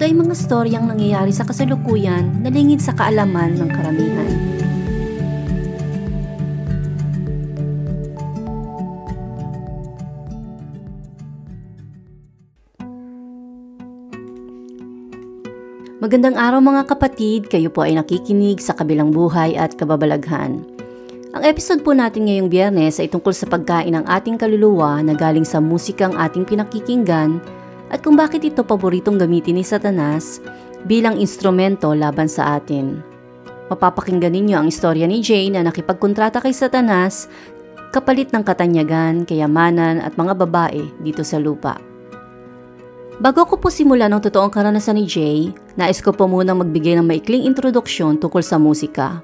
ito ay mga storyang nangyayari sa kasalukuyan na lingid sa kaalaman ng karamihan. Magandang araw mga kapatid, kayo po ay nakikinig sa kabilang buhay at kababalaghan. Ang episode po natin ngayong biyernes ay tungkol sa pagkain ng ating kaluluwa na galing sa musikang ating pinakikinggan at kung bakit ito paboritong gamitin ni Satanas bilang instrumento laban sa atin. Mapapakinggan ninyo ang istorya ni Jane na nakipagkontrata kay Satanas kapalit ng katanyagan, kayamanan at mga babae dito sa lupa. Bago ko po simula ng totoong karanasan ni Jay, nais ko po munang magbigay ng maikling introduksyon tungkol sa musika.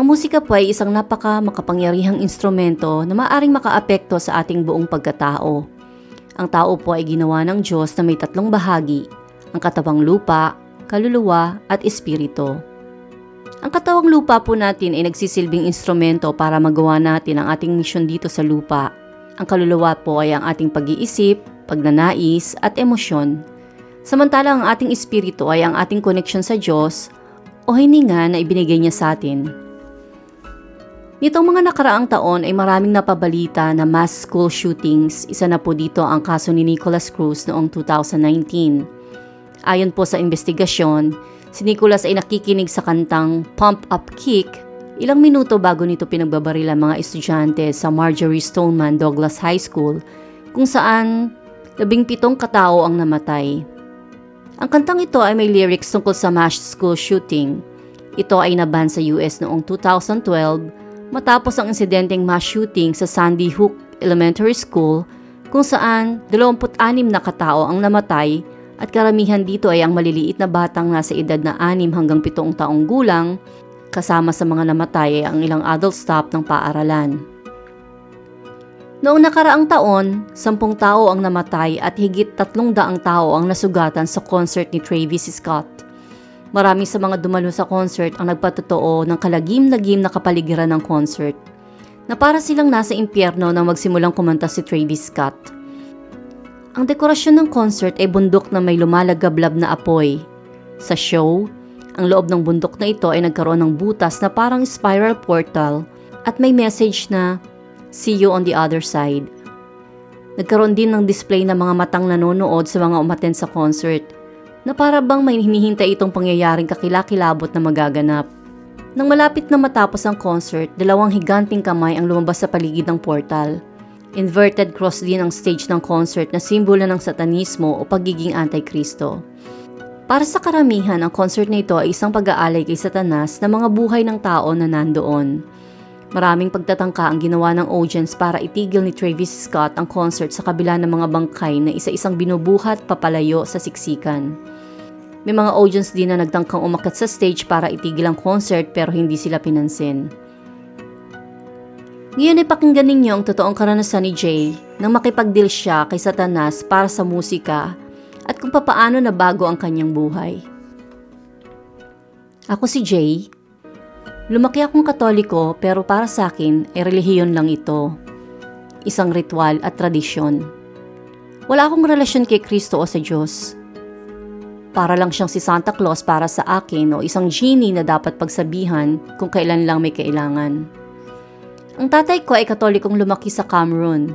Ang musika po ay isang napaka makapangyarihang instrumento na maaring makaapekto sa ating buong pagkatao ang tao po ay ginawa ng Diyos na may tatlong bahagi, ang katawang lupa, kaluluwa at espiritu. Ang katawang lupa po natin ay nagsisilbing instrumento para magawa natin ang ating misyon dito sa lupa. Ang kaluluwa po ay ang ating pag-iisip, pagnanais at emosyon. Samantalang ang ating espiritu ay ang ating connection sa Diyos o hininga na ibinigay niya sa atin. Nitong mga nakaraang taon ay maraming napabalita na mass school shootings. Isa na po dito ang kaso ni Nicholas Cruz noong 2019. Ayon po sa investigasyon, si Nicholas ay nakikinig sa kantang Pump Up Kick ilang minuto bago nito pinagbabaril ang mga estudyante sa Marjorie Stoneman Douglas High School kung saan labing pitong katao ang namatay. Ang kantang ito ay may lyrics tungkol sa mass school shooting. Ito ay naban sa US noong 2012 matapos ang insidenteng mass shooting sa Sandy Hook Elementary School kung saan 26 na katao ang namatay at karamihan dito ay ang maliliit na batang nasa edad na 6 hanggang 7 taong gulang kasama sa mga namatay ay ang ilang adult staff ng paaralan. Noong nakaraang taon, 10 tao ang namatay at higit 300 tao ang nasugatan sa concert ni Travis Scott. Marami sa mga dumalo sa concert ang nagpatotoo ng kalagim-lagim na kapaligiran ng concert na para silang nasa impyerno nang magsimulang kumanta si Travis Scott. Ang dekorasyon ng concert ay bundok na may lumalagablab na apoy. Sa show, ang loob ng bundok na ito ay nagkaroon ng butas na parang spiral portal at may message na See you on the other side. Nagkaroon din ng display ng mga matang nanonood sa mga umaten sa concert – na para may hinihintay itong pangyayaring kakilakilabot na magaganap. Nang malapit na matapos ang concert, dalawang higanting kamay ang lumabas sa paligid ng portal. Inverted cross din ang stage ng concert na simbolo ng satanismo o pagiging antikristo. Para sa karamihan, ang concert na ito ay isang pag-aalay kay Satanas na mga buhay ng tao na nandoon. Maraming pagtatangka ang ginawa ng audience para itigil ni Travis Scott ang concert sa kabila ng mga bangkay na isa-isang binubuhat papalayo sa siksikan. May mga audience din na nagtangkang umakyat sa stage para itigil ang concert pero hindi sila pinansin. Ngayon ay pakinggan ninyo ang totoong karanasan ni Jay nang makipagdeal siya kay Satanas para sa musika at kung papaano na bago ang kanyang buhay. Ako si Jay, Lumaki akong katoliko pero para sa akin ay relihiyon lang ito. Isang ritual at tradisyon. Wala akong relasyon kay Kristo o sa Diyos. Para lang siyang si Santa Claus para sa akin o isang genie na dapat pagsabihan kung kailan lang may kailangan. Ang tatay ko ay katolikong lumaki sa Cameroon.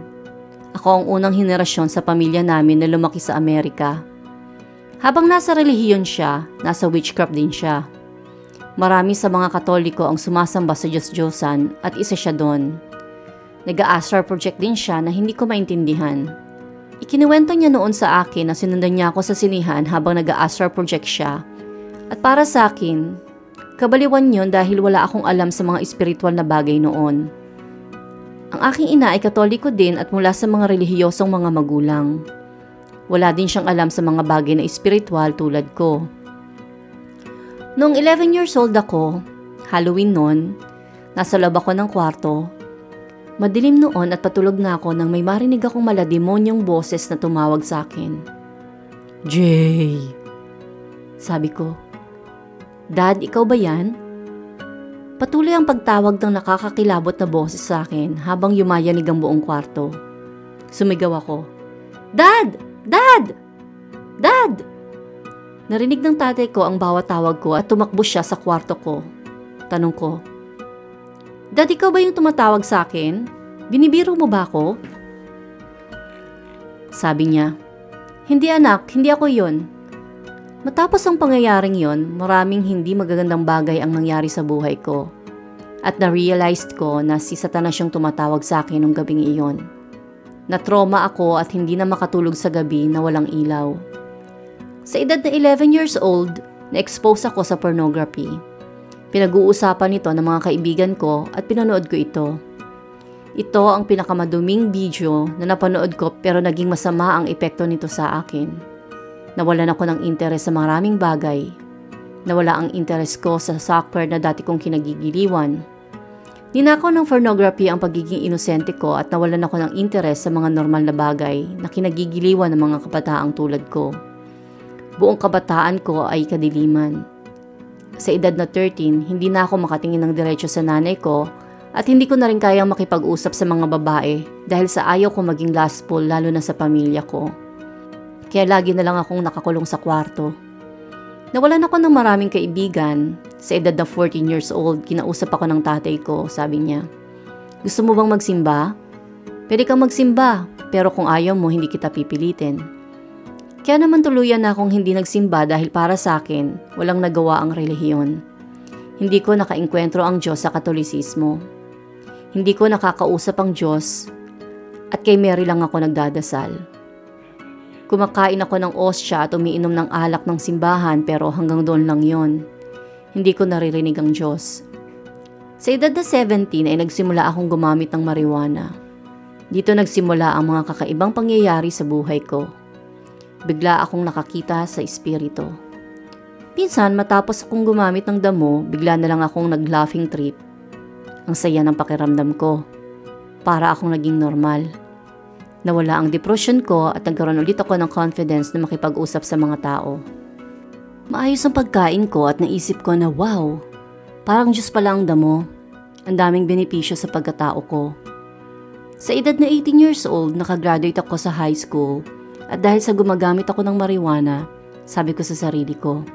Ako ang unang henerasyon sa pamilya namin na lumaki sa Amerika. Habang nasa relihiyon siya, nasa witchcraft din siya. Marami sa mga katoliko ang sumasamba sa Diyos-Diyosan at isa siya doon. Nag-a-astral project din siya na hindi ko maintindihan. Ikinuwento niya noon sa akin na sinundan niya ako sa sinihan habang nag-a-astral project siya. At para sa akin, kabaliwan yon dahil wala akong alam sa mga espiritual na bagay noon. Ang aking ina ay katoliko din at mula sa mga relihiyosong mga magulang. Wala din siyang alam sa mga bagay na espiritual tulad ko. Noong 11 years old ako, Halloween noon, nasa loob ako ng kwarto. Madilim noon at patulog na ako nang may marinig akong malademonyong boses na tumawag sa akin. Jay! Sabi ko, Dad, ikaw ba yan? Patuloy ang pagtawag ng nakakakilabot na boses sa akin habang yumayanig ang buong kwarto. Sumigaw ako, Dad! Dad! Dad! Narinig ng tatay ko ang bawat tawag ko at tumakbo siya sa kwarto ko. Tanong ko, Dad, ikaw ba yung tumatawag sa akin? Binibiro mo ba ako? Sabi niya, Hindi anak, hindi ako yon. Matapos ang pangyayaring yon, maraming hindi magagandang bagay ang nangyari sa buhay ko. At na-realized ko na si Satanas yung tumatawag sa akin nung gabing iyon. Na-trauma ako at hindi na makatulog sa gabi na walang ilaw. Sa edad na 11 years old, na-expose ako sa pornography. Pinag-uusapan nito ng mga kaibigan ko at pinanood ko ito. Ito ang pinakamaduming video na napanood ko pero naging masama ang epekto nito sa akin. Nawalan ako ng interes sa maraming bagay. Nawala ang interes ko sa soccer na dati kong kinagigiliwan Ninakaw ng pornography ang pagiging inosente ko at nawalan ako ng interes sa mga normal na bagay na kinagigiliwan ng mga kabataang tulad ko. Buong kabataan ko ay kadiliman. Sa edad na 13, hindi na ako makatingin ng diretsyo sa nanay ko at hindi ko na rin kayang makipag-usap sa mga babae dahil sa ayaw ko maging lastful lalo na sa pamilya ko. Kaya lagi na lang akong nakakulong sa kwarto. Nawalan ako ng maraming kaibigan sa edad na 14 years old, kinausap ako ng tatay ko. Sabi niya, Gusto mo bang magsimba? Pwede kang magsimba, pero kung ayaw mo, hindi kita pipilitin. Kaya naman tuluyan na akong hindi nagsimba dahil para sa akin, walang nagawa ang relihiyon. Hindi ko nakainkwentro ang Diyos sa katolisismo. Hindi ko nakakausap ang Diyos at kay Mary lang ako nagdadasal. Kumakain ako ng osya at umiinom ng alak ng simbahan pero hanggang doon lang yon hindi ko naririnig ang Diyos. Sa edad na 17 ay nagsimula akong gumamit ng marijuana. Dito nagsimula ang mga kakaibang pangyayari sa buhay ko. Bigla akong nakakita sa espiritu. Pinsan matapos akong gumamit ng damo, bigla na lang akong nag-laughing trip. Ang saya ng pakiramdam ko. Para akong naging normal. Nawala ang depression ko at nagkaroon ulit ako ng confidence na makipag-usap sa mga tao. Maayos ang pagkain ko at naisip ko na wow, parang Diyos pala ang damo. Ang daming benepisyo sa pagkatao ko. Sa edad na 18 years old, nakagraduate ako sa high school at dahil sa gumagamit ako ng marijuana, sabi ko sa sarili ko,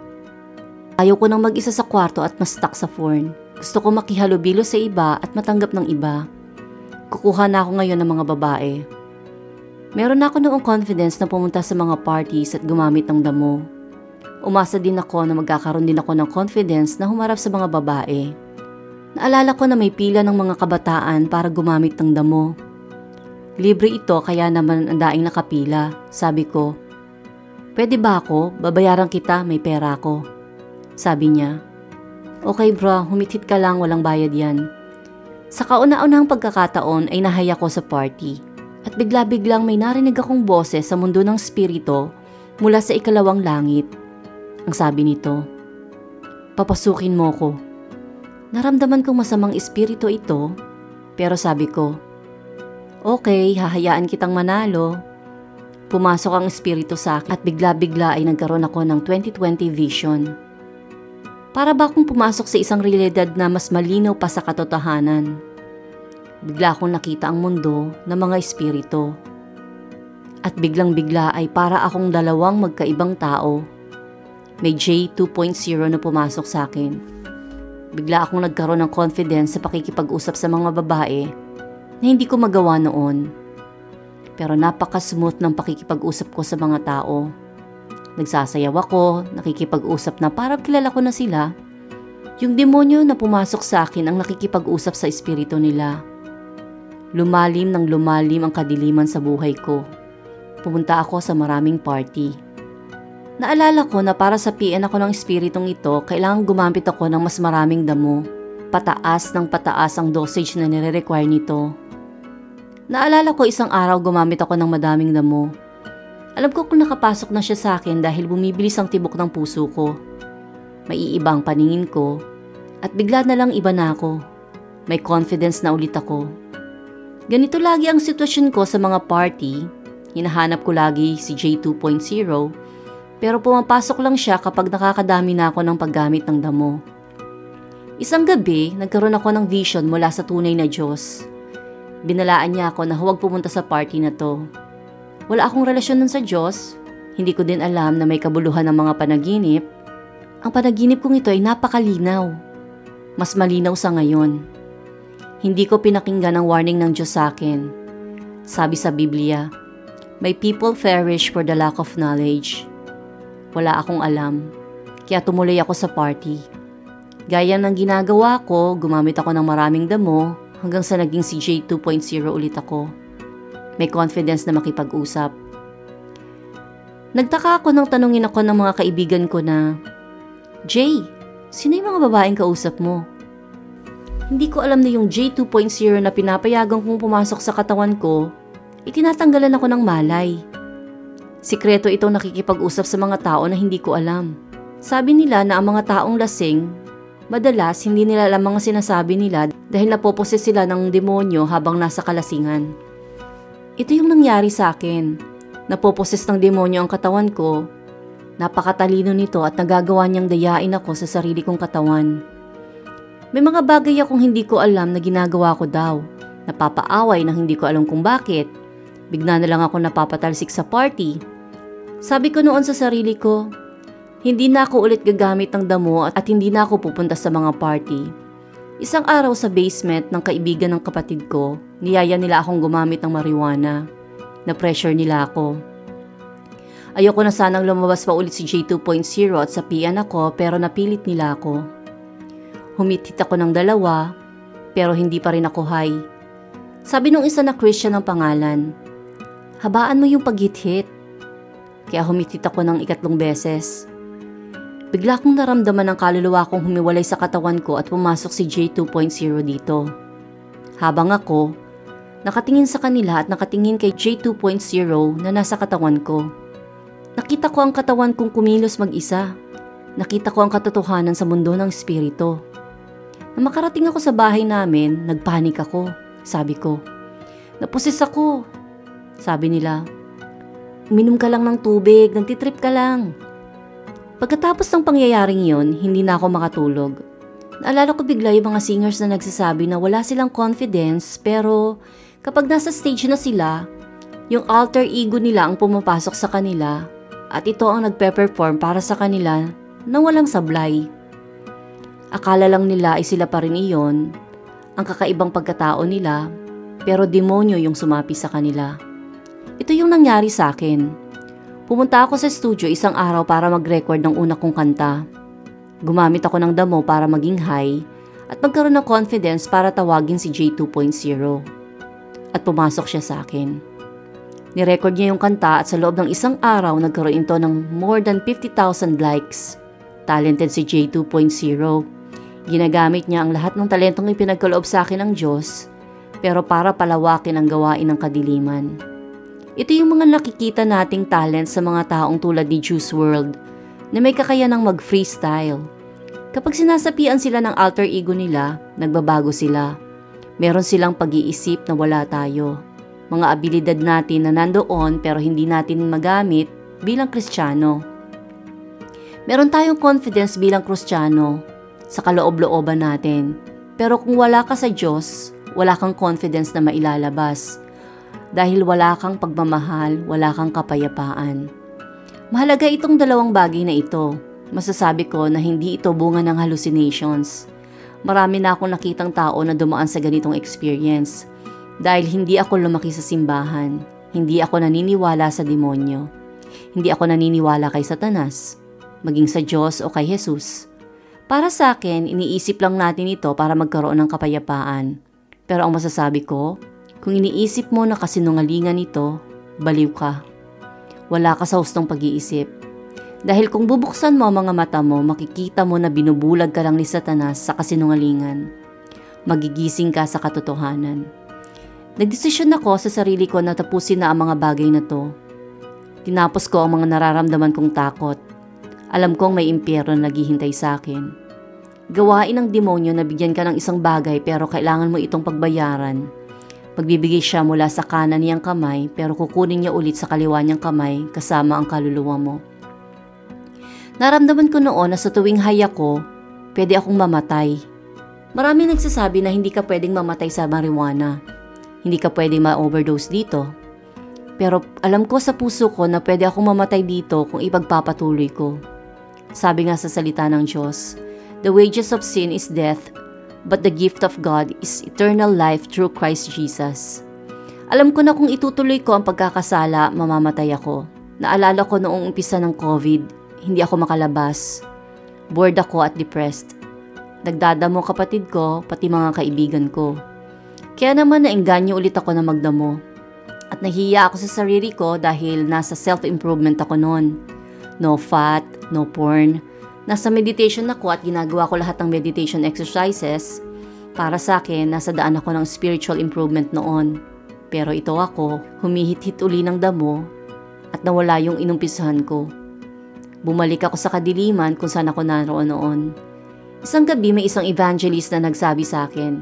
Ayaw ko nang mag-isa sa kwarto at mastak sa phone. Gusto ko makihalubilo sa iba at matanggap ng iba. Kukuha na ako ngayon ng mga babae. Meron na ako noong confidence na pumunta sa mga parties at gumamit ng damo. Umasa din ako na magkakaroon din ako ng confidence na humarap sa mga babae. Naalala ko na may pila ng mga kabataan para gumamit ng damo. Libre ito kaya naman ang daing nakapila, sabi ko. Pwede ba ako? Babayaran kita, may pera ako. Sabi niya. Okay bro, humithit ka lang, walang bayad yan. Sa kauna-unahang pagkakataon ay nahaya ko sa party. At bigla-biglang may narinig akong boses sa mundo ng spirito mula sa ikalawang langit ang sabi nito, papasukin mo ko. Naramdaman kong masamang espiritu ito, pero sabi ko, okay, hahayaan kitang manalo. Pumasok ang espiritu sa akin at bigla-bigla ay nagkaroon ako ng 2020 vision. Para ba akong pumasok sa isang realidad na mas malinaw pa sa katotohanan? Bigla akong nakita ang mundo ng mga espiritu. At biglang-bigla ay para akong dalawang magkaibang tao may J 2.0 na pumasok sa akin. Bigla akong nagkaroon ng confidence sa pakikipag-usap sa mga babae na hindi ko magawa noon. Pero napaka-smooth ng pakikipag-usap ko sa mga tao. Nagsasayaw ako, nakikipag-usap na parang kilala ko na sila. Yung demonyo na pumasok sa akin ang nakikipag-usap sa espiritu nila. Lumalim ng lumalim ang kadiliman sa buhay ko. Pumunta ako sa maraming party Naalala ko na para sa PN ako ng espiritong ito, kailangan gumamit ako ng mas maraming damo. Pataas ng pataas ang dosage na nire-require nito. Naalala ko isang araw gumamit ako ng madaming damo. Alam ko kung nakapasok na siya sa akin dahil bumibilis ang tibok ng puso ko. Maiibang paningin ko at bigla na lang iba na ako. May confidence na ulit ako. Ganito lagi ang sitwasyon ko sa mga party. Hinahanap ko lagi si J2.0 pero pumapasok lang siya kapag nakakadami na ako ng paggamit ng damo. Isang gabi, nagkaroon ako ng vision mula sa tunay na Diyos. Binalaan niya ako na huwag pumunta sa party na to. Wala akong relasyon nun sa Diyos. Hindi ko din alam na may kabuluhan ng mga panaginip. Ang panaginip kong ito ay napakalinaw. Mas malinaw sa ngayon. Hindi ko pinakinggan ang warning ng Diyos sa akin. Sabi sa Biblia, My people perish for the lack of knowledge. Wala akong alam, kaya tumuloy ako sa party. Gaya ng ginagawa ko, gumamit ako ng maraming damo hanggang sa naging si J 2.0 ulit ako. May confidence na makipag-usap. Nagtaka ako nang tanungin ako ng mga kaibigan ko na, Jay, sino yung mga babaeng kausap mo? Hindi ko alam na yung J 2.0 na pinapayagan kong pumasok sa katawan ko, itinatanggalan ako ng malay. Sikreto itong nakikipag-usap sa mga tao na hindi ko alam. Sabi nila na ang mga taong lasing Madalas, hindi nila alam mga sinasabi nila dahil napoposes sila ng demonyo habang nasa kalasingan. Ito yung nangyari sa akin. Napoposes ng demonyo ang katawan ko. Napakatalino nito at nagagawa niyang dayain ako sa sarili kong katawan. May mga bagay akong hindi ko alam na ginagawa ko daw. Napapaaway na hindi ko alam kung bakit. Bigla na lang ako napapatalsik sa party. Sabi ko noon sa sarili ko, hindi na ako ulit gagamit ng damo at hindi na ako pupunta sa mga party. Isang araw sa basement ng kaibigan ng kapatid ko, niyaya nila akong gumamit ng marijuana. Na-pressure nila ako. Ayoko na sanang lumabas pa ulit si J2.0 at sapian ako pero napilit nila ako. Humitit ako ng dalawa pero hindi pa rin ako high. Sabi nung isa na Christian ng pangalan, habaan mo yung paghit-hit. Kaya humitit ako ng ikatlong beses. Bigla kong naramdaman ng kaluluwa kong humiwalay sa katawan ko at pumasok si J2.0 dito. Habang ako, nakatingin sa kanila at nakatingin kay J2.0 na nasa katawan ko. Nakita ko ang katawan kong kumilos mag-isa. Nakita ko ang katotohanan sa mundo ng espiritu. Na makarating ako sa bahay namin, nagpanik ako. Sabi ko, napusis ako. Sabi nila, uminom ka lang ng tubig, nagtitrip ka lang. Pagkatapos ng pangyayaring yon, hindi na ako makatulog. Naalala ko bigla yung mga singers na nagsasabi na wala silang confidence pero kapag nasa stage na sila, yung alter ego nila ang pumapasok sa kanila at ito ang nagpe-perform para sa kanila na walang sablay. Akala lang nila ay sila pa rin iyon, ang kakaibang pagkatao nila, pero demonyo yung sumapi sa kanila. Ito yung nangyari sa akin. Pumunta ako sa studio isang araw para mag-record ng una kong kanta. Gumamit ako ng damo para maging high at magkaroon ng confidence para tawagin si J2.0. At pumasok siya sa akin. Nirecord niya yung kanta at sa loob ng isang araw nagkaroon ito ng more than 50,000 likes. Talented si J2.0. Ginagamit niya ang lahat ng talentong ipinagkaloob sa akin ng Diyos pero para palawakin ang gawain ng kadiliman. Ito yung mga nakikita nating talent sa mga taong tulad ni Juice World na may kakayanang mag-freestyle. Kapag sinasapian sila ng alter ego nila, nagbabago sila. Meron silang pag-iisip na wala tayo. Mga abilidad natin na nandoon pero hindi natin magamit bilang kristyano. Meron tayong confidence bilang kristyano sa kaloob-looban natin. Pero kung wala ka sa Diyos, wala kang confidence na mailalabas dahil wala kang pagmamahal, wala kang kapayapaan. Mahalaga itong dalawang bagay na ito. Masasabi ko na hindi ito bunga ng hallucinations. Marami na akong nakitang tao na dumaan sa ganitong experience. Dahil hindi ako lumaki sa simbahan, hindi ako naniniwala sa demonyo. Hindi ako naniniwala kay Satanas, maging sa Diyos o kay Jesus. Para sa akin, iniisip lang natin ito para magkaroon ng kapayapaan. Pero ang masasabi ko, kung iniisip mo na kasinungalingan ito, baliw ka. Wala ka sa hustong pag-iisip. Dahil kung bubuksan mo ang mga mata mo, makikita mo na binubulag ka lang ni Satanas sa kasinungalingan. Magigising ka sa katotohanan. Nagdesisyon ako sa sarili ko na tapusin na ang mga bagay na to. Tinapos ko ang mga nararamdaman kong takot. Alam kong may impyerno na naghihintay sa akin. Gawain ng demonyo na bigyan ka ng isang bagay pero kailangan mo itong pagbayaran. Magbibigay siya mula sa kanan niyang kamay pero kukunin niya ulit sa kaliwa niyang kamay kasama ang kaluluwa mo. Naramdaman ko noon na sa tuwing haya ko, pwede akong mamatay. Marami nagsasabi na hindi ka pwedeng mamatay sa marijuana. Hindi ka pwedeng ma-overdose dito. Pero alam ko sa puso ko na pwede akong mamatay dito kung ipagpapatuloy ko. Sabi nga sa salita ng Diyos, The wages of sin is death, but the gift of God is eternal life through Christ Jesus. Alam ko na kung itutuloy ko ang pagkakasala, mamamatay ako. Naalala ko noong umpisa ng COVID, hindi ako makalabas. Bored ako at depressed. Nagdadamo kapatid ko, pati mga kaibigan ko. Kaya naman naengganyo ulit ako na magdamo. At nahiya ako sa sarili ko dahil nasa self-improvement ako noon. No fat, no porn, Nasa meditation ako at ginagawa ko lahat ng meditation exercises. Para sa akin, nasa daan ako ng spiritual improvement noon. Pero ito ako, humihit-hit uli ng damo at nawala yung inumpisahan ko. Bumalik ako sa kadiliman kung saan ako naroon noon. Isang gabi may isang evangelist na nagsabi sa akin,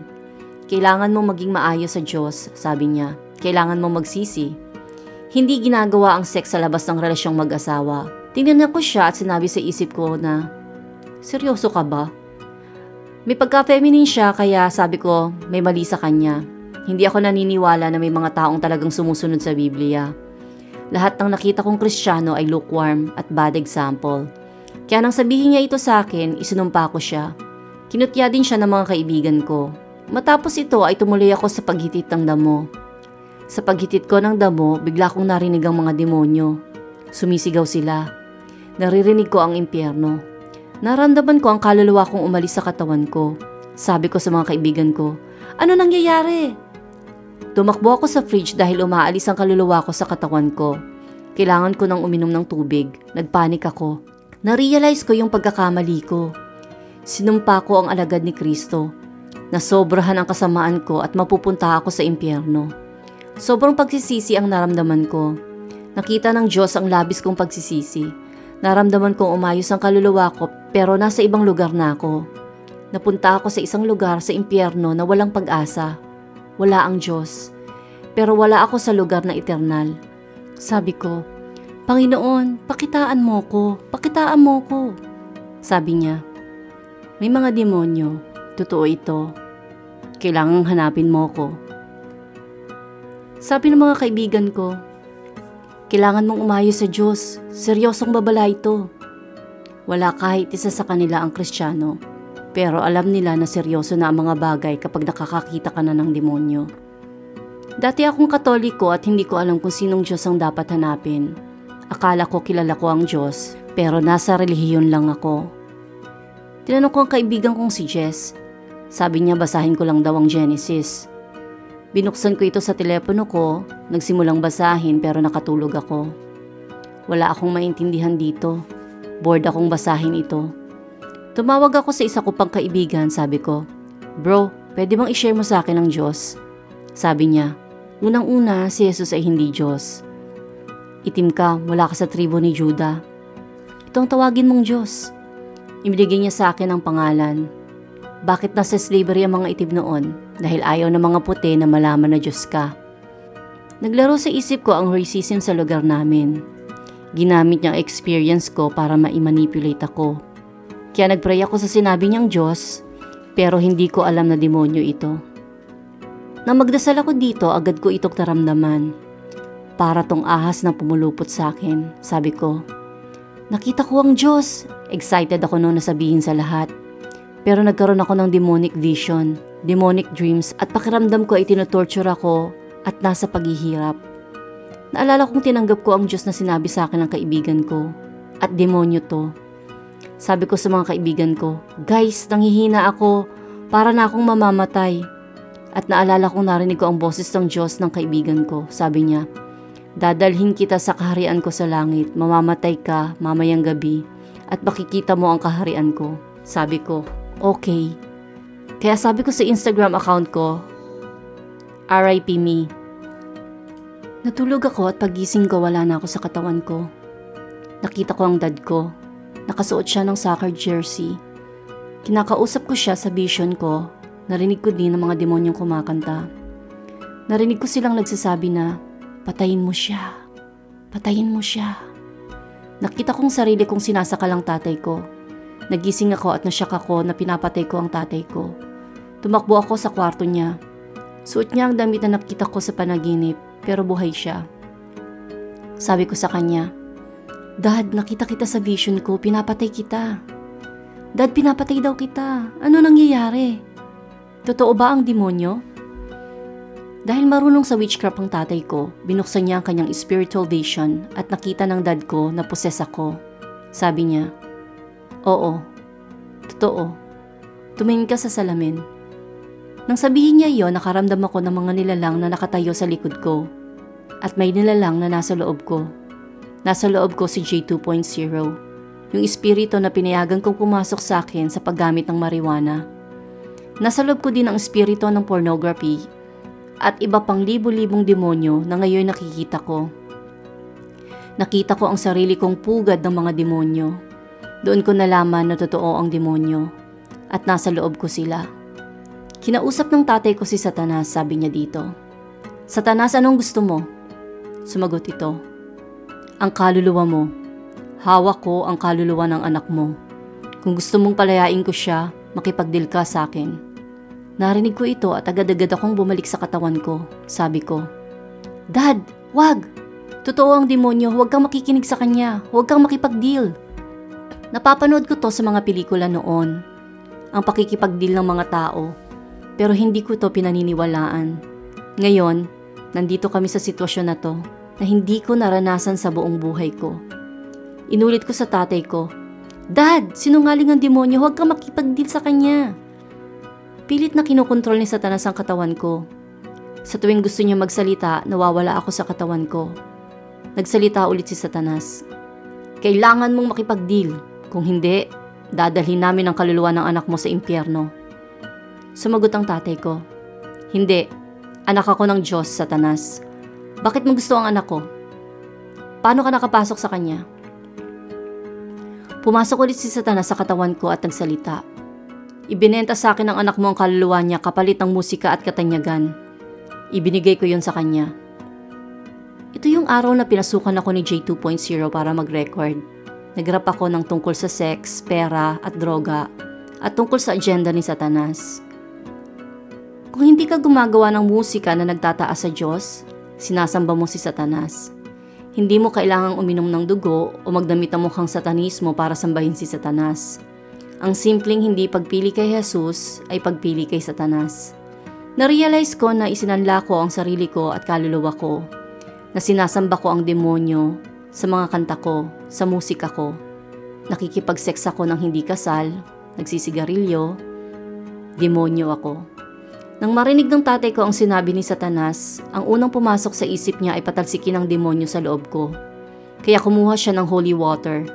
Kailangan mong maging maayos sa Diyos, sabi niya. Kailangan mong magsisi. Hindi ginagawa ang sex sa labas ng relasyong mag-asawa. Tingnan ko siya at sinabi sa isip ko na Seryoso ka ba? May pagka-feminine siya kaya sabi ko may mali sa kanya. Hindi ako naniniwala na may mga taong talagang sumusunod sa Biblia. Lahat ng nakita kong kristyano ay lukewarm at bad example. Kaya nang sabihin niya ito sa akin, isinumpa ko siya. Kinutya din siya ng mga kaibigan ko. Matapos ito ay tumuloy ako sa paghitit ng damo. Sa paghitit ko ng damo, bigla kong narinig ang mga demonyo. Sumisigaw sila. Naririnig ko ang impyerno. Naramdaman ko ang kaluluwa kong umalis sa katawan ko. Sabi ko sa mga kaibigan ko, ano nangyayari? Tumakbo ako sa fridge dahil umaalis ang kaluluwa ko sa katawan ko. Kailangan ko nang uminom ng tubig. Nagpanik ako. Narealize ko yung pagkakamali ko. Sinumpa ko ang alagad ni Kristo. Nasobrahan ang kasamaan ko at mapupunta ako sa impyerno. Sobrang pagsisisi ang naramdaman ko. Nakita ng Diyos ang labis kong pagsisisi Naramdaman kong umayos ang kaluluwa ko pero nasa ibang lugar na ako. Napunta ako sa isang lugar sa impyerno na walang pag-asa. Wala ang Diyos. Pero wala ako sa lugar na eternal. Sabi ko, Panginoon, pakitaan mo ko, pakitaan mo ko. Sabi niya, may mga demonyo, totoo ito. Kailangang hanapin mo ko. Sabi ng mga kaibigan ko, kailangan mong umayos sa Diyos. Seryosong babala ito. Wala kahit isa sa kanila ang kristyano. Pero alam nila na seryoso na ang mga bagay kapag nakakakita ka na ng demonyo. Dati akong katoliko at hindi ko alam kung sinong Diyos ang dapat hanapin. Akala ko kilala ko ang Diyos, pero nasa relihiyon lang ako. Tinanong ko ang kaibigan kong si Jess. Sabi niya basahin ko lang daw ang Genesis. Binuksan ko ito sa telepono ko, nagsimulang basahin pero nakatulog ako. Wala akong maintindihan dito. Bored akong basahin ito. Tumawag ako sa isa ko pang kaibigan, sabi ko, Bro, pwede bang i-share mo sa akin ang Diyos? Sabi niya, unang-una si Jesus ay hindi Diyos. Itim ka, mula ka sa tribo ni Juda. Itong tawagin mong Diyos. Ibigay niya sa akin ang pangalan, bakit nasa slavery ang mga itim noon? Dahil ayaw ng mga puti na malaman na Diyos ka. Naglaro sa isip ko ang racism sa lugar namin. Ginamit niyang experience ko para ma-manipulate ako. Kaya nagpray ako sa sinabi niyang Diyos, pero hindi ko alam na demonyo ito. Nang magdasal ako dito, agad ko itong taramdaman. Para tong ahas na pumulupot sa akin, sabi ko. Nakita ko ang Diyos. Excited ako noon na sabihin sa lahat. Pero nagkaroon ako ng demonic vision, demonic dreams at pakiramdam ko ay tinotorture ako at nasa paghihirap. Naalala kong tinanggap ko ang Diyos na sinabi sa akin ng kaibigan ko at demonyo to. Sabi ko sa mga kaibigan ko, guys, nanghihina ako, para na akong mamamatay. At naalala kong narinig ko ang boses ng Diyos ng kaibigan ko. Sabi niya, dadalhin kita sa kaharian ko sa langit, mamamatay ka mamayang gabi, at makikita mo ang kaharian ko. Sabi ko, okay. Kaya sabi ko sa Instagram account ko, RIP me. Natulog ako at pagising ko wala na ako sa katawan ko. Nakita ko ang dad ko. Nakasuot siya ng soccer jersey. Kinakausap ko siya sa vision ko. Narinig ko din ang mga demonyong kumakanta. Narinig ko silang nagsasabi na, patayin mo siya. Patayin mo siya. Nakita kong sarili kong sinasakal ang tatay ko. Nagising ako at nasyak ako na pinapatay ko ang tatay ko. Tumakbo ako sa kwarto niya. Suot niya ang damit na nakita ko sa panaginip pero buhay siya. Sabi ko sa kanya, Dad, nakita kita sa vision ko, pinapatay kita. Dad, pinapatay daw kita. Ano nangyayari? Totoo ba ang demonyo? Dahil marunong sa witchcraft ang tatay ko, binuksan niya ang kanyang spiritual vision at nakita ng dad ko na poses ako. Sabi niya, Oo, totoo. Tumingin ka sa salamin. Nang sabihin niya iyon, nakaramdam ako ng mga nilalang na nakatayo sa likod ko. At may nilalang na nasa loob ko. Nasa loob ko si J2.0, yung espiritu na pinayagan kong pumasok sa akin sa paggamit ng marijuana. Nasa loob ko din ang espiritu ng pornography at iba pang libo-libong demonyo na ngayon nakikita ko. Nakita ko ang sarili kong pugad ng mga demonyo doon ko nalaman na totoo ang demonyo at nasa loob ko sila. Kinausap ng tatay ko si Satanas, sabi niya dito. Satanas, anong gusto mo? Sumagot ito. Ang kaluluwa mo. Hawak ko ang kaluluwa ng anak mo. Kung gusto mong palayain ko siya, makipagdil ka sa akin. Narinig ko ito at agad-agad akong bumalik sa katawan ko. Sabi ko, Dad, wag! Totoo ang demonyo, huwag kang makikinig sa kanya. Huwag kang makipag-deal. Napapanood ko to sa mga pelikula noon. Ang pakikipagdil ng mga tao. Pero hindi ko to pinaniniwalaan. Ngayon, nandito kami sa sitwasyon na to na hindi ko naranasan sa buong buhay ko. Inulit ko sa tatay ko, Dad, sinungaling ang demonyo, huwag kang makipagdil sa kanya. Pilit na kinokontrol ni Satanas ang katawan ko. Sa tuwing gusto niya magsalita, nawawala ako sa katawan ko. Nagsalita ulit si Satanas. Kailangan mong makipagdeal. Kung hindi, dadalhin namin ang kaluluwa ng anak mo sa impyerno. Sumagot ang tatay ko. Hindi, anak ako ng Diyos, Satanas. Bakit mo gusto ang anak ko? Paano ka nakapasok sa kanya? Pumasok ulit si Satanas sa katawan ko at nagsalita. Ibinenta sa akin ng anak mo ang kaluluwa niya kapalit ng musika at katanyagan. Ibinigay ko yon sa kanya. Ito yung araw na pinasukan ako ni J2.0 para mag-record. Nagrap ako ng tungkol sa sex, pera at droga at tungkol sa agenda ni Satanas. Kung hindi ka gumagawa ng musika na nagtataas sa Diyos, sinasamba mo si Satanas. Hindi mo kailangang uminom ng dugo o magdamit ang mukhang satanismo para sambahin si Satanas. Ang simpleng hindi pagpili kay Jesus ay pagpili kay Satanas. Narealize ko na isinanla ko ang sarili ko at kaluluwa ko, na sinasamba ko ang demonyo sa mga kanta ko, sa musika ko. Nakikipag-sex ako ng hindi kasal, nagsisigarilyo, demonyo ako. Nang marinig ng tatay ko ang sinabi ni Satanas, ang unang pumasok sa isip niya ay patalsikin ang demonyo sa loob ko. Kaya kumuha siya ng holy water,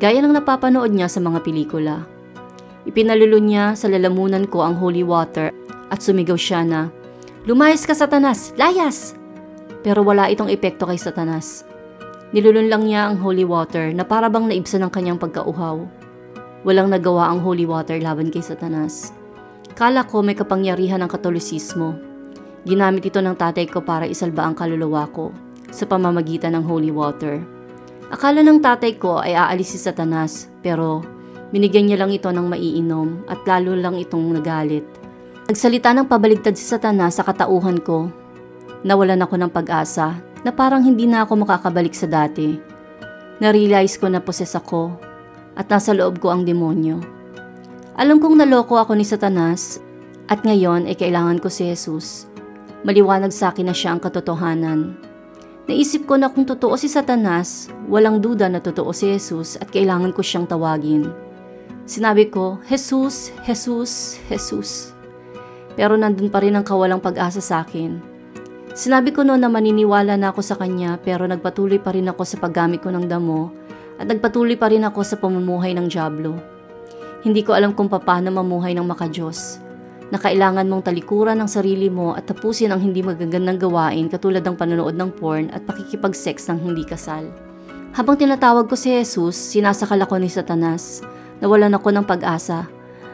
gaya ng napapanood niya sa mga pelikula. Ipinalulo niya sa lalamunan ko ang holy water at sumigaw siya na, Lumayas ka Satanas! Layas! Pero wala itong epekto kay Satanas. Nilulun lang niya ang holy water na para bang naibsan ng kanyang pagkauhaw. Walang nagawa ang holy water laban kay Satanas. Kala ko may kapangyarihan ng katolisismo. Ginamit ito ng tatay ko para isalba ang kaluluwa ko sa pamamagitan ng holy water. Akala ng tatay ko ay aalis si Satanas pero binigyan niya lang ito ng maiinom at lalo lang itong nagalit. Nagsalita ng pabaligtad si Satanas sa katauhan ko. Nawalan ako ng pag-asa na parang hindi na ako makakabalik sa dati. Narealize ko na poses ako at nasa loob ko ang demonyo. Alam kong naloko ako ni Satanas at ngayon ay kailangan ko si Jesus. Maliwanag sa akin na siya ang katotohanan. Naisip ko na kung totoo si Satanas, walang duda na totoo si Jesus at kailangan ko siyang tawagin. Sinabi ko, Jesus, Jesus, Jesus. Pero nandun pa rin ang kawalang pag-asa sa akin Sinabi ko noon na maniniwala na ako sa kanya pero nagpatuloy pa rin ako sa paggamit ko ng damo at nagpatuloy pa rin ako sa pamumuhay ng Diablo. Hindi ko alam kung paano mamuhay ng makajos. na kailangan mong talikuran ng sarili mo at tapusin ang hindi magagandang gawain katulad ng panonood ng porn at pakikipag-sex ng hindi kasal. Habang tinatawag ko si Jesus, sinasakal ako ni Satanas. Nawalan ako ng pag-asa.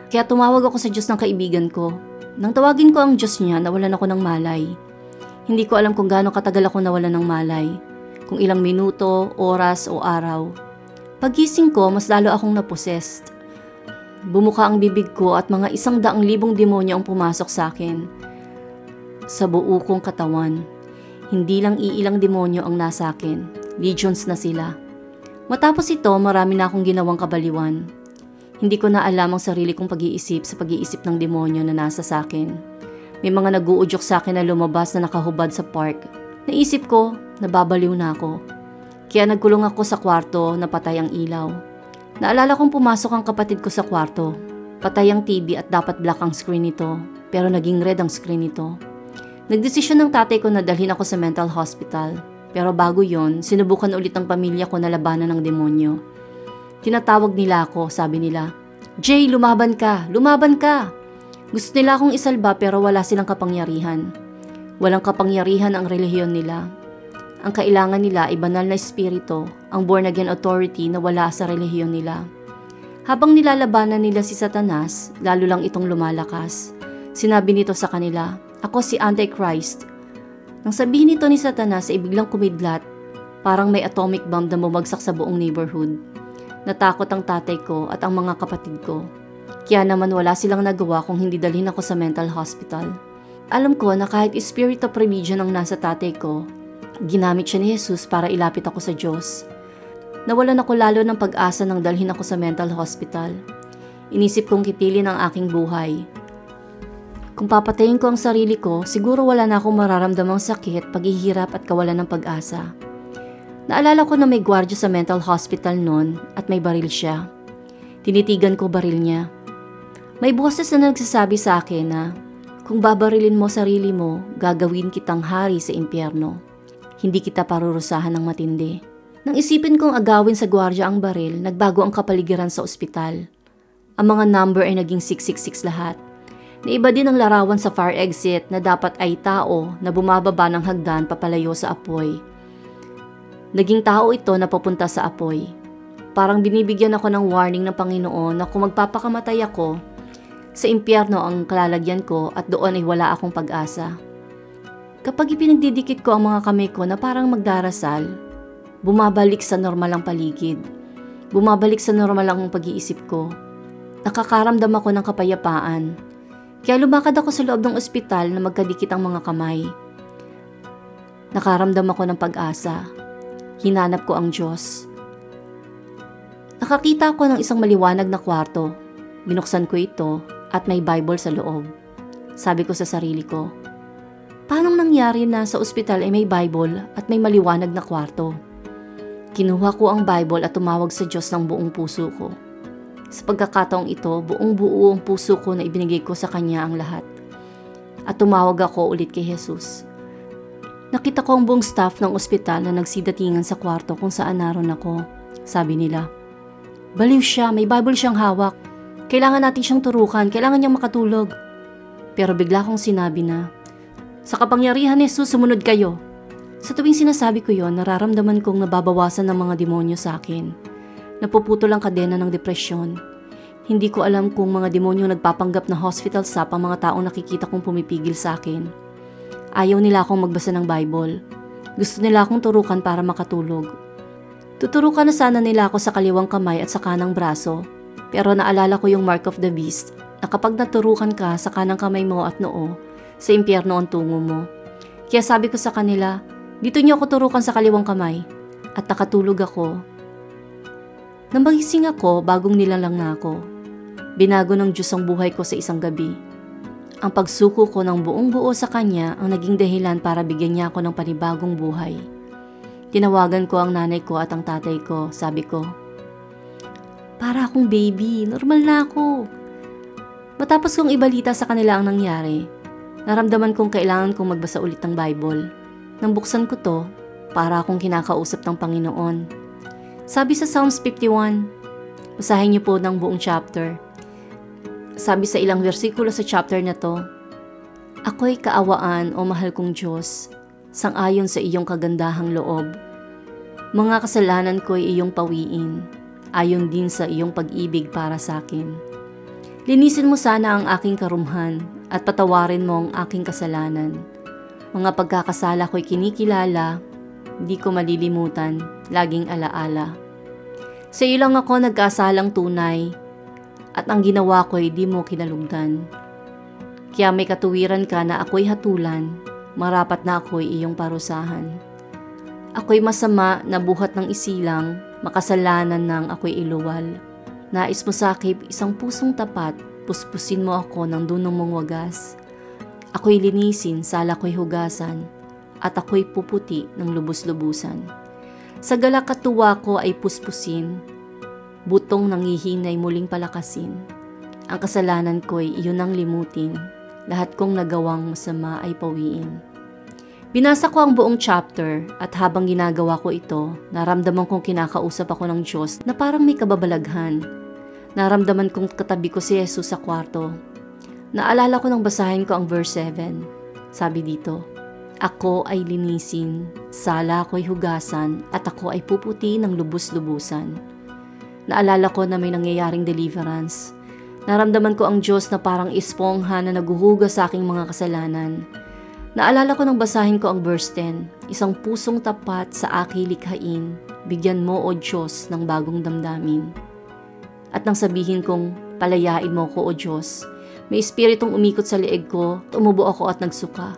Kaya tumawag ako sa Diyos ng kaibigan ko. Nang tawagin ko ang Diyos niya, nawalan ako ng malay. Hindi ko alam kung gaano katagal ako nawalan ng malay. Kung ilang minuto, oras o araw. Pagising ko, mas lalo akong napossessed. Bumuka ang bibig ko at mga isang daang libong demonyo ang pumasok sa akin. Sa buo kong katawan, hindi lang iilang demonyo ang nasa akin, legions na sila. Matapos ito, marami na akong ginawang kabaliwan. Hindi ko na alam ang sarili kong pag-iisip sa pag-iisip ng demonyo na nasa sa akin. May mga nag-uudyok sa akin na lumabas na nakahubad sa park. Naisip ko, nababaliw na ako. Kaya nagkulong ako sa kwarto na patay ang ilaw. Naalala kong pumasok ang kapatid ko sa kwarto. Patay ang TV at dapat black ang screen nito, pero naging red ang screen nito. Nagdesisyon ng tatay ko na dalhin ako sa mental hospital, pero bago yon, sinubukan ulit ng pamilya ko na labanan ng demonyo. Tinatawag nila ako, sabi nila, Jay, lumaban ka! Lumaban ka! Gusto nila akong isalba pero wala silang kapangyarihan. Walang kapangyarihan ang relihiyon nila ang kailangan nila ay banal na espiritu, ang born again authority na wala sa relihiyon nila. Habang nilalabanan nila si Satanas, lalo lang itong lumalakas. Sinabi nito sa kanila, Ako si Antichrist. Nang sabihin nito ni Satanas ay biglang kumidlat, parang may atomic bomb na bumagsak sa buong neighborhood. Natakot ang tatay ko at ang mga kapatid ko. Kaya naman wala silang nagawa kung hindi dalhin ako sa mental hospital. Alam ko na kahit spirit of religion ang nasa tatay ko, Ginamit siya ni Jesus para ilapit ako sa Diyos. Nawalan ako lalo ng pag-asa nang dalhin ako sa mental hospital. Inisip kong kitilin ang aking buhay. Kung papatayin ko ang sarili ko, siguro wala na akong mararamdamang sakit, paghihirap at kawalan ng pag-asa. Naalala ko na may gwardya sa mental hospital noon at may baril siya. Tinitigan ko baril niya. May boses na nagsasabi sa akin na, kung babarilin mo sarili mo, gagawin kitang hari sa impyerno. Hindi kita parurusahan ng matindi. Nang isipin kong agawin sa gwardya ang baril, nagbago ang kapaligiran sa ospital. Ang mga number ay naging 666 lahat. Naiba din ang larawan sa fire exit na dapat ay tao na bumababa ng hagdan papalayo sa apoy. Naging tao ito na papunta sa apoy. Parang binibigyan ako ng warning ng Panginoon na kung magpapakamatay ako, sa impyerno ang kalalagyan ko at doon ay wala akong pag-asa. Kapag ipinagdidikit ko ang mga kamay ko na parang magdarasal, bumabalik sa normal ang paligid. Bumabalik sa normal ang pag-iisip ko. Nakakaramdam ako ng kapayapaan. Kaya lumakad ako sa loob ng ospital na magkadikit ang mga kamay. Nakaramdam ako ng pag-asa. Hinanap ko ang Diyos. Nakakita ako ng isang maliwanag na kwarto. Binuksan ko ito at may Bible sa loob. Sabi ko sa sarili ko, Paanong nangyari na sa ospital ay may Bible at may maliwanag na kwarto? Kinuha ko ang Bible at tumawag sa Diyos ng buong puso ko. Sa pagkakataong ito, buong buo ang puso ko na ibinigay ko sa Kanya ang lahat. At tumawag ako ulit kay Jesus. Nakita ko ang buong staff ng ospital na nagsidatingan sa kwarto kung saan naroon ako. Sabi nila, Baliw siya, may Bible siyang hawak. Kailangan natin siyang turukan, kailangan niyang makatulog. Pero bigla kong sinabi na, sa kapangyarihan ni Jesus, sumunod kayo. Sa tuwing sinasabi ko yon, nararamdaman kong nababawasan ng mga demonyo sa akin. Napuputol ang kadena ng depresyon. Hindi ko alam kung mga demonyo nagpapanggap na hospital staff ang mga taong nakikita kong pumipigil sa akin. Ayaw nila akong magbasa ng Bible. Gusto nila akong turukan para makatulog. Tuturukan na sana nila ako sa kaliwang kamay at sa kanang braso. Pero naalala ko yung mark of the beast na kapag naturukan ka sa kanang kamay mo at noo, sa impyerno ang tungo mo. Kaya sabi ko sa kanila, dito niyo ako turukan sa kaliwang kamay. At nakatulog ako. Nang magising ako, bagong nilalang na ako. Binago ng Diyos ang buhay ko sa isang gabi. Ang pagsuko ko ng buong buo sa Kanya ang naging dahilan para bigyan niya ako ng panibagong buhay. Tinawagan ko ang nanay ko at ang tatay ko. Sabi ko, Para akong baby, normal na ako. Matapos kong ibalita sa kanila ang nangyari, Naramdaman kong kailangan kong magbasa ulit ng Bible. Nang buksan ko to, para akong kinakausap ng Panginoon. Sabi sa Psalms 51, basahin niyo po ng buong chapter. Sabi sa ilang versikulo sa chapter na to, Ako'y kaawaan o mahal kong Diyos, sangayon sa iyong kagandahang loob. Mga kasalanan ko'y iyong pawiin, ayon din sa iyong pag-ibig para sa akin. Linisin mo sana ang aking karumhan at patawarin mo ang aking kasalanan. Mga pagkakasala ko'y kinikilala, di ko malilimutan, laging alaala. Sa iyo lang ako nagkasalang tunay, at ang ginawa ko'y di mo kinalugdan. Kaya may katuwiran ka na ako'y hatulan, marapat na ako'y iyong parusahan. Ako'y masama na buhat ng isilang, makasalanan ng ako'y iluwal. Nais mo sakip isang pusong tapat, puspusin mo ako ng dunong mong wagas. Ako'y linisin, sala ko'y hugasan, at ako'y puputi ng lubos-lubusan. Sa galak katuwa ko ay puspusin, butong nangihinay muling palakasin. Ang kasalanan ko'y iyon ang limutin, lahat kong nagawang masama ay pawiin. Binasa ko ang buong chapter at habang ginagawa ko ito, naramdaman kong kinakausap ako ng Diyos na parang may kababalaghan. Naramdaman kong katabi ko si Jesus sa kwarto. Naalala ko nang basahin ko ang verse 7. Sabi dito, Ako ay linisin, sala ko'y hugasan, at ako ay puputi ng lubos-lubusan. Naalala ko na may nangyayaring deliverance Naramdaman ko ang Diyos na parang espongha na naguhugas sa aking mga kasalanan. Naalala ko nang basahin ko ang verse 10, Isang pusong tapat sa aki likhain, bigyan mo o Diyos ng bagong damdamin. At nang sabihin kong, palayain mo ko o Diyos, may espiritong umikot sa leeg ko, tumubo ako at nagsuka.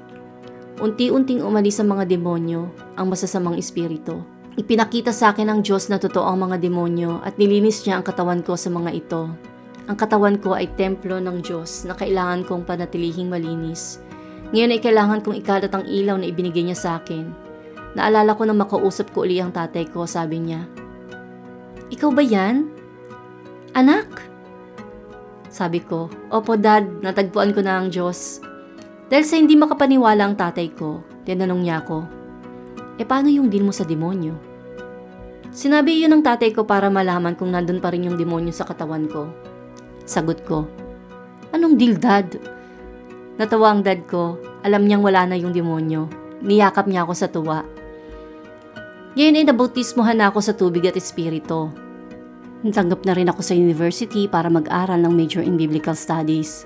Unti-unting umalis ang mga demonyo, ang masasamang espiritu. Ipinakita sa akin ng Diyos na totoo ang mga demonyo at nilinis niya ang katawan ko sa mga ito. Ang katawan ko ay templo ng Diyos na kailangan kong panatilihing malinis. Ngayon ay kailangan kong ikalat ang ilaw na ibinigay niya sa akin. Naalala ko na makausap ko uli ang tatay ko, sabi niya. Ikaw ba yan? Anak? Sabi ko, Opo dad, natagpuan ko na ang Diyos. Dahil sa hindi makapaniwala ang tatay ko, tinanong niya ako, E paano yung din mo sa demonyo? Sinabi iyon ng tatay ko para malaman kung nandun pa rin yung demonyo sa katawan ko. Sagot ko, Anong deal dad? Natawa ang dad ko, alam niyang wala na yung demonyo. Niyakap niya ako sa tuwa. Ngayon ay nabautismohan na ako sa tubig at espiritu. Natanggap na rin ako sa university para mag-aral ng major in biblical studies.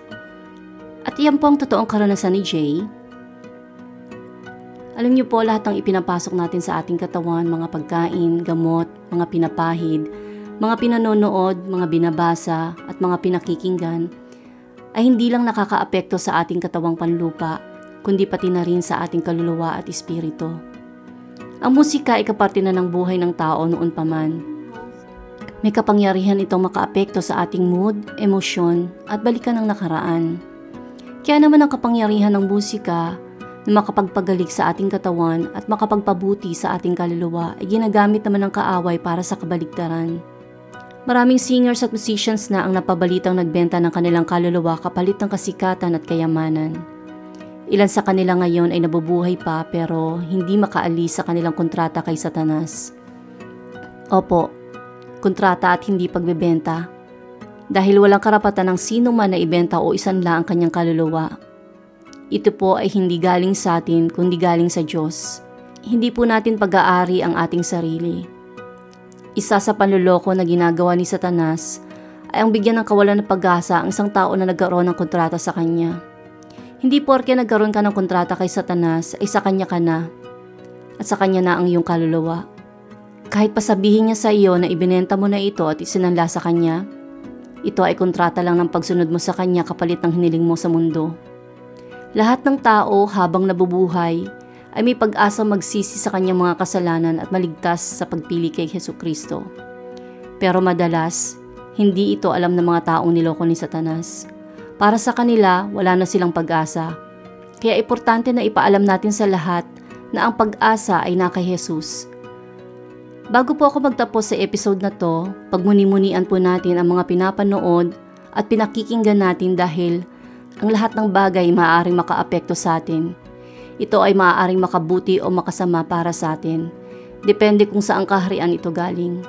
At iyan po ang totoong karanasan ni Jay. Alam niyo po lahat ng ipinapasok natin sa ating katawan, mga pagkain, gamot, mga pinapahid, mga pinanonood, mga binabasa at mga pinakikinggan ay hindi lang nakakaapekto sa ating katawang panlupa, kundi pati na rin sa ating kaluluwa at espiritu. Ang musika ay kaparte na ng buhay ng tao noon pa man. May kapangyarihan itong makaapekto sa ating mood, emosyon at balikan ng nakaraan. Kaya naman ang kapangyarihan ng musika na makapagpagalik sa ating katawan at makapagpabuti sa ating kaluluwa ay ginagamit naman ng kaaway para sa kabaligtaran. Maraming singers at musicians na ang napabalitang nagbenta ng kanilang kaluluwa kapalit ng kasikatan at kayamanan. Ilan sa kanila ngayon ay nabubuhay pa pero hindi makaalis sa kanilang kontrata kay Satanas. Opo, kontrata at hindi pagbebenta. Dahil walang karapatan ng sino man na ibenta o isanla ang kanyang kaluluwa. Ito po ay hindi galing sa atin kundi galing sa Diyos. Hindi po natin pag-aari ang ating sarili isa sa panluloko na ginagawa ni Satanas ay ang bigyan ng kawalan ng pag-asa ang isang tao na nagkaroon ng kontrata sa kanya. Hindi porke nagkaroon ka ng kontrata kay Satanas ay sa kanya ka na at sa kanya na ang iyong kaluluwa. Kahit pasabihin niya sa iyo na ibinenta mo na ito at isinanla sa kanya, ito ay kontrata lang ng pagsunod mo sa kanya kapalit ng hiniling mo sa mundo. Lahat ng tao habang nabubuhay ay may pag-asa magsisi sa kanyang mga kasalanan at maligtas sa pagpili kay Heso Kristo. Pero madalas, hindi ito alam ng mga taong niloko ni Satanas. Para sa kanila, wala na silang pag-asa. Kaya importante na ipaalam natin sa lahat na ang pag-asa ay na kay Jesus. Bago po ako magtapos sa episode na to, pagmuni-munian po natin ang mga pinapanood at pinakikinggan natin dahil ang lahat ng bagay maaaring makaapekto sa atin ito ay maaaring makabuti o makasama para sa atin. Depende kung saan kaharian ito galing.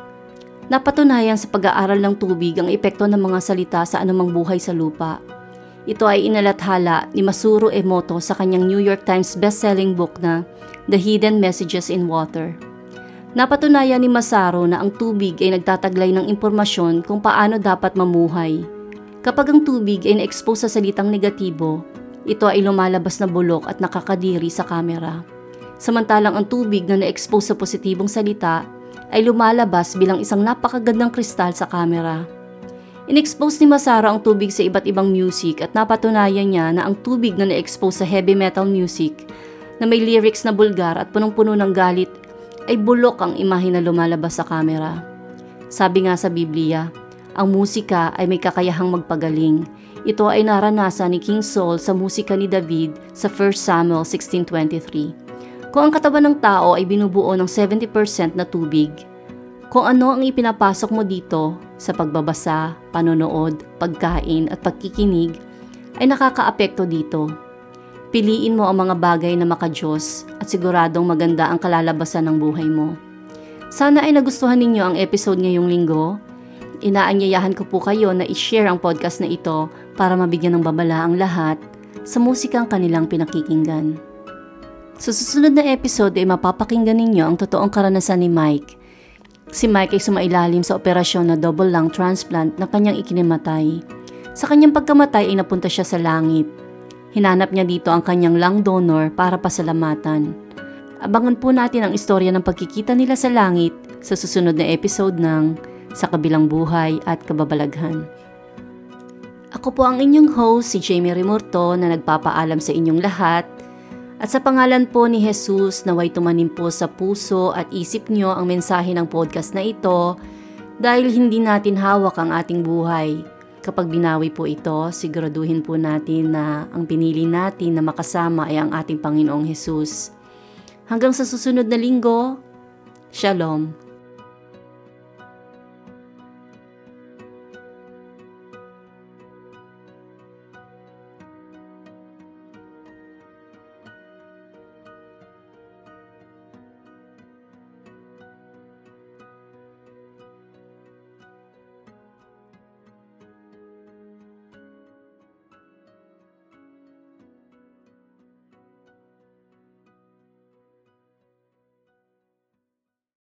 Napatunayan sa pag-aaral ng tubig ang epekto ng mga salita sa anumang buhay sa lupa. Ito ay inalathala ni Masuro Emoto sa kanyang New York Times bestselling book na The Hidden Messages in Water. Napatunayan ni Masaro na ang tubig ay nagtataglay ng impormasyon kung paano dapat mamuhay. Kapag ang tubig ay na-expose sa salitang negatibo, ito ay lumalabas na bulok at nakakadiri sa kamera. Samantalang ang tubig na na-expose sa positibong salita ay lumalabas bilang isang napakagandang kristal sa kamera. Inexpose ni Masara ang tubig sa iba't ibang music at napatunayan niya na ang tubig na na-expose sa heavy metal music na may lyrics na bulgar at punong-puno ng galit ay bulok ang imahe na lumalabas sa kamera. Sabi nga sa Biblia, ang musika ay may kakayahang magpagaling. Ito ay naranasan ni King Saul sa musika ni David sa 1 Samuel 16.23. Kung ang katawan ng tao ay binubuo ng 70% na tubig, kung ano ang ipinapasok mo dito sa pagbabasa, panonood, pagkain at pagkikinig ay nakakaapekto dito. Piliin mo ang mga bagay na makajos at siguradong maganda ang kalalabasan ng buhay mo. Sana ay nagustuhan ninyo ang episode ngayong linggo. Inaanyayahan ko po kayo na i-share ang podcast na ito para mabigyan ng babala ang lahat sa musikang kanilang pinakikinggan. Sa susunod na episode ay mapapakinggan ninyo ang totoong karanasan ni Mike. Si Mike ay sumailalim sa operasyon na double lung transplant na kanyang ikinimatay. Sa kanyang pagkamatay ay napunta siya sa langit. Hinanap niya dito ang kanyang lung donor para pasalamatan. Abangan po natin ang istorya ng pagkikita nila sa langit sa susunod na episode ng Sa Kabilang Buhay at Kababalaghan. Ako po ang inyong host, si Jamie Rimurto na nagpapaalam sa inyong lahat at sa pangalan po ni Jesus, naway tumanim po sa puso at isip nyo ang mensahe ng podcast na ito dahil hindi natin hawak ang ating buhay. Kapag binawi po ito, siguraduhin po natin na ang pinili natin na makasama ay ang ating Panginoong Jesus. Hanggang sa susunod na linggo, Shalom.